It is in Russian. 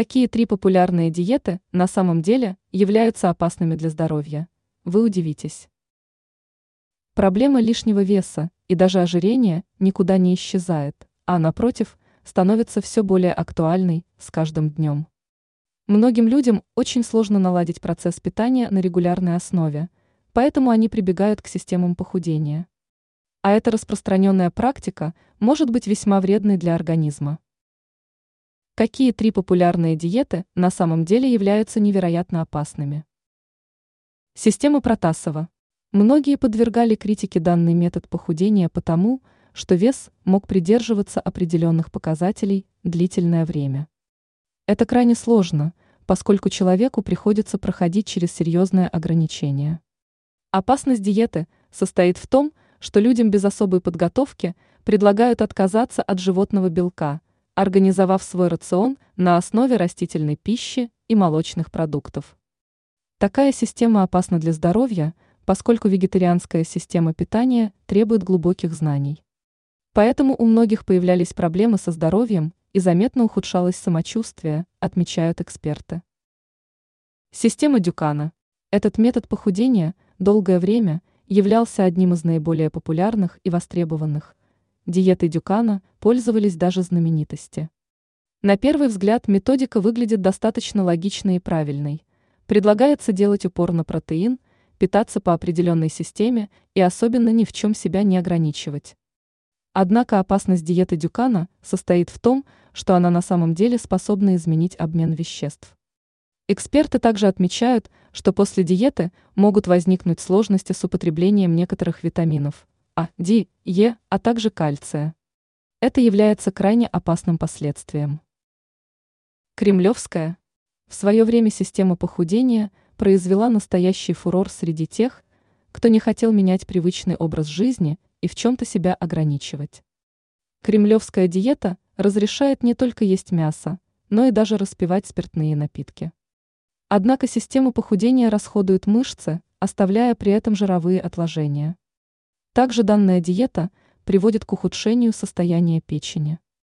Какие три популярные диеты на самом деле являются опасными для здоровья? Вы удивитесь. Проблема лишнего веса и даже ожирения никуда не исчезает, а напротив, становится все более актуальной с каждым днем. Многим людям очень сложно наладить процесс питания на регулярной основе, поэтому они прибегают к системам похудения. А эта распространенная практика может быть весьма вредной для организма. Какие три популярные диеты на самом деле являются невероятно опасными? Система Протасова. Многие подвергали критике данный метод похудения потому, что вес мог придерживаться определенных показателей длительное время. Это крайне сложно, поскольку человеку приходится проходить через серьезные ограничения. Опасность диеты состоит в том, что людям без особой подготовки предлагают отказаться от животного белка – организовав свой рацион на основе растительной пищи и молочных продуктов. Такая система опасна для здоровья, поскольку вегетарианская система питания требует глубоких знаний. Поэтому у многих появлялись проблемы со здоровьем и заметно ухудшалось самочувствие, отмечают эксперты. Система Дюкана. Этот метод похудения долгое время являлся одним из наиболее популярных и востребованных, диетой Дюкана пользовались даже знаменитости. На первый взгляд методика выглядит достаточно логичной и правильной. Предлагается делать упор на протеин, питаться по определенной системе и особенно ни в чем себя не ограничивать. Однако опасность диеты Дюкана состоит в том, что она на самом деле способна изменить обмен веществ. Эксперты также отмечают, что после диеты могут возникнуть сложности с употреблением некоторых витаминов, а, Д, Е, а также кальция. Это является крайне опасным последствием. Кремлевская. В свое время система похудения произвела настоящий фурор среди тех, кто не хотел менять привычный образ жизни и в чем-то себя ограничивать. Кремлевская диета разрешает не только есть мясо, но и даже распивать спиртные напитки. Однако система похудения расходует мышцы, оставляя при этом жировые отложения. Также данная диета приводит к ухудшению состояния печени.